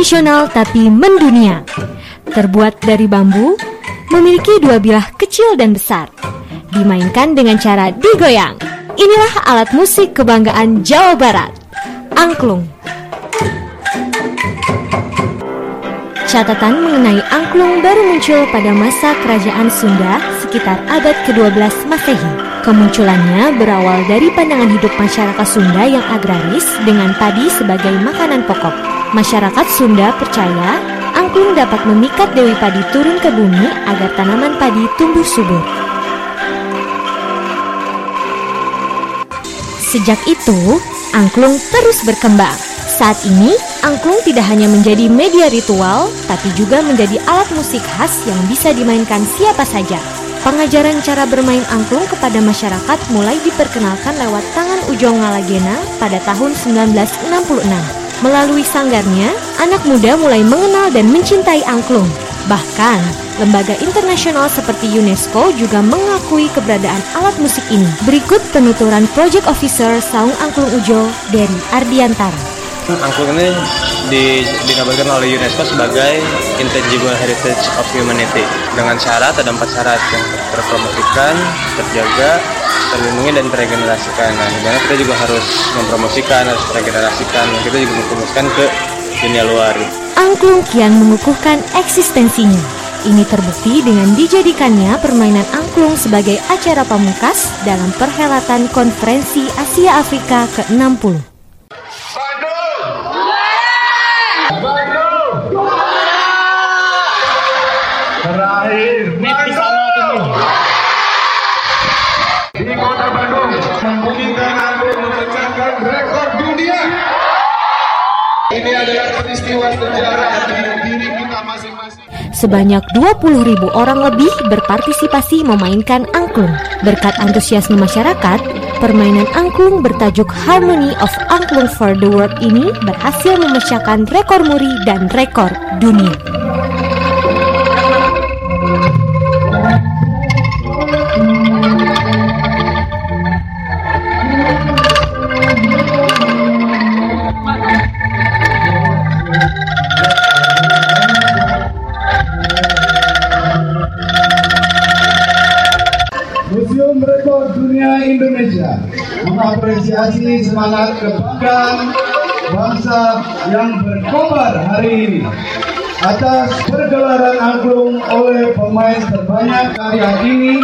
tradisional tapi mendunia. Terbuat dari bambu, memiliki dua bilah kecil dan besar. Dimainkan dengan cara digoyang. Inilah alat musik kebanggaan Jawa Barat, angklung. Catatan mengenai angklung baru muncul pada masa kerajaan Sunda sekitar abad ke-12 Masehi. Kemunculannya berawal dari pandangan hidup masyarakat Sunda yang agraris dengan padi sebagai makanan pokok. Masyarakat Sunda percaya angklung dapat memikat Dewi Padi turun ke bumi agar tanaman padi tumbuh subur. Sejak itu, angklung terus berkembang. Saat ini, angklung tidak hanya menjadi media ritual, tapi juga menjadi alat musik khas yang bisa dimainkan siapa saja. Pengajaran cara bermain angklung kepada masyarakat mulai diperkenalkan lewat tangan Ujong Ngalagena pada tahun 1966. Melalui sanggarnya, anak muda mulai mengenal dan mencintai angklung. Bahkan, lembaga internasional seperti UNESCO juga mengakui keberadaan alat musik ini. Berikut penuturan Project Officer Saung Angklung Ujo dari Ardiantara. Angklung ini di, dikabarkan oleh UNESCO sebagai Intangible Heritage of Humanity dengan syarat ada empat syarat yang terpromosikan, terjaga, terlindungi dan terregenerasikan. Nah, di mana kita juga harus mempromosikan, harus terregenerasikan, kita juga mempromosikan ke dunia luar. Angklung kian mengukuhkan eksistensinya. Ini terbukti dengan dijadikannya permainan angklung sebagai acara pamungkas dalam perhelatan konferensi Asia Afrika ke-60. Ini adalah peristiwa sejarah di diri kita masing-masing. Sebanyak 20 ribu orang lebih berpartisipasi memainkan angklung. Berkat antusiasme masyarakat, permainan angklung bertajuk Harmony of Angklung for the World ini berhasil memecahkan rekor muri dan rekor dunia. Dunia Indonesia. Mengapresiasi semangat kebanggaan bangsa yang berkobar hari ini atas pergelaran angklung oleh pemain terbanyak karya ini.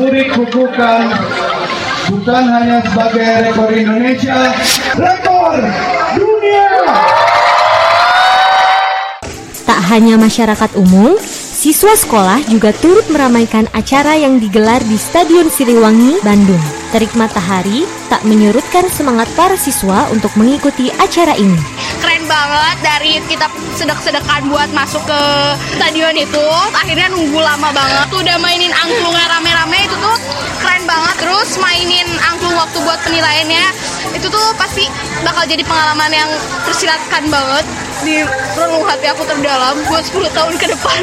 Murid kukukan bukan hanya sebagai rekor Indonesia rekor dunia. Tak hanya masyarakat umum, siswa sekolah juga turut meramaikan acara yang digelar di Stadion Siliwangi, Bandung. Terik matahari tak menyurutkan semangat para siswa untuk mengikuti acara ini. keren banget dari kita sedek-sedekan buat masuk ke stadion itu akhirnya nunggu lama banget udah mainin angklungnya rame-rame itu tuh keren banget terus mainin angklung waktu buat penilaiannya itu tuh pasti bakal jadi pengalaman yang tersiratkan banget di relung hati aku terdalam buat 10 tahun ke depan.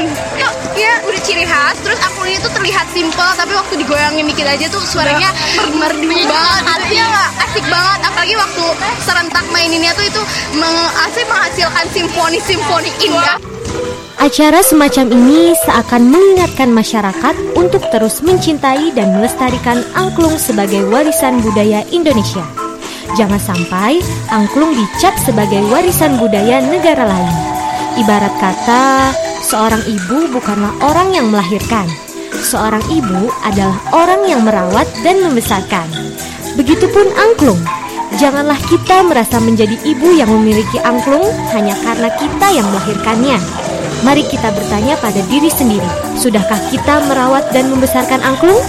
Ya udah ciri khas. Terus angklungnya tuh terlihat simpel tapi waktu digoyangin dikit aja tuh suaranya merdu banget. hatinya nggak asik banget. Apalagi waktu serentak maininnya tuh itu meng- asik menghasilkan simfoni-simfoni indah. Acara semacam ini seakan mengingatkan masyarakat untuk terus mencintai dan melestarikan angklung sebagai warisan budaya Indonesia. Jangan sampai angklung dicap sebagai warisan budaya negara lain. Ibarat kata, seorang ibu bukanlah orang yang melahirkan. Seorang ibu adalah orang yang merawat dan membesarkan. Begitupun angklung. Janganlah kita merasa menjadi ibu yang memiliki angklung hanya karena kita yang melahirkannya. Mari kita bertanya pada diri sendiri, sudahkah kita merawat dan membesarkan angklung?